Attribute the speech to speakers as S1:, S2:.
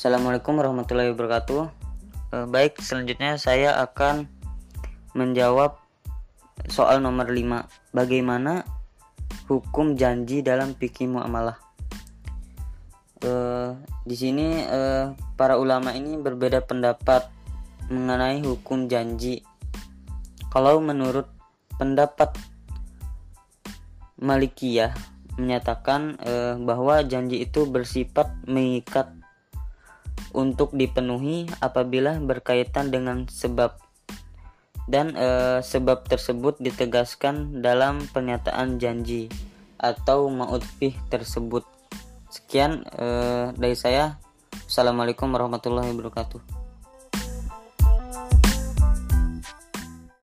S1: Assalamualaikum warahmatullahi wabarakatuh. Eh, baik, selanjutnya saya akan menjawab soal nomor 5. Bagaimana hukum janji dalam fikih muamalah? Eh, di sini eh, para ulama ini berbeda pendapat mengenai hukum janji. Kalau menurut pendapat Malikiyah menyatakan eh, bahwa janji itu bersifat mengikat untuk dipenuhi apabila berkaitan dengan sebab dan eh, sebab tersebut ditegaskan dalam pernyataan janji atau ma'udfih tersebut. Sekian eh, dari saya. Assalamualaikum warahmatullahi wabarakatuh.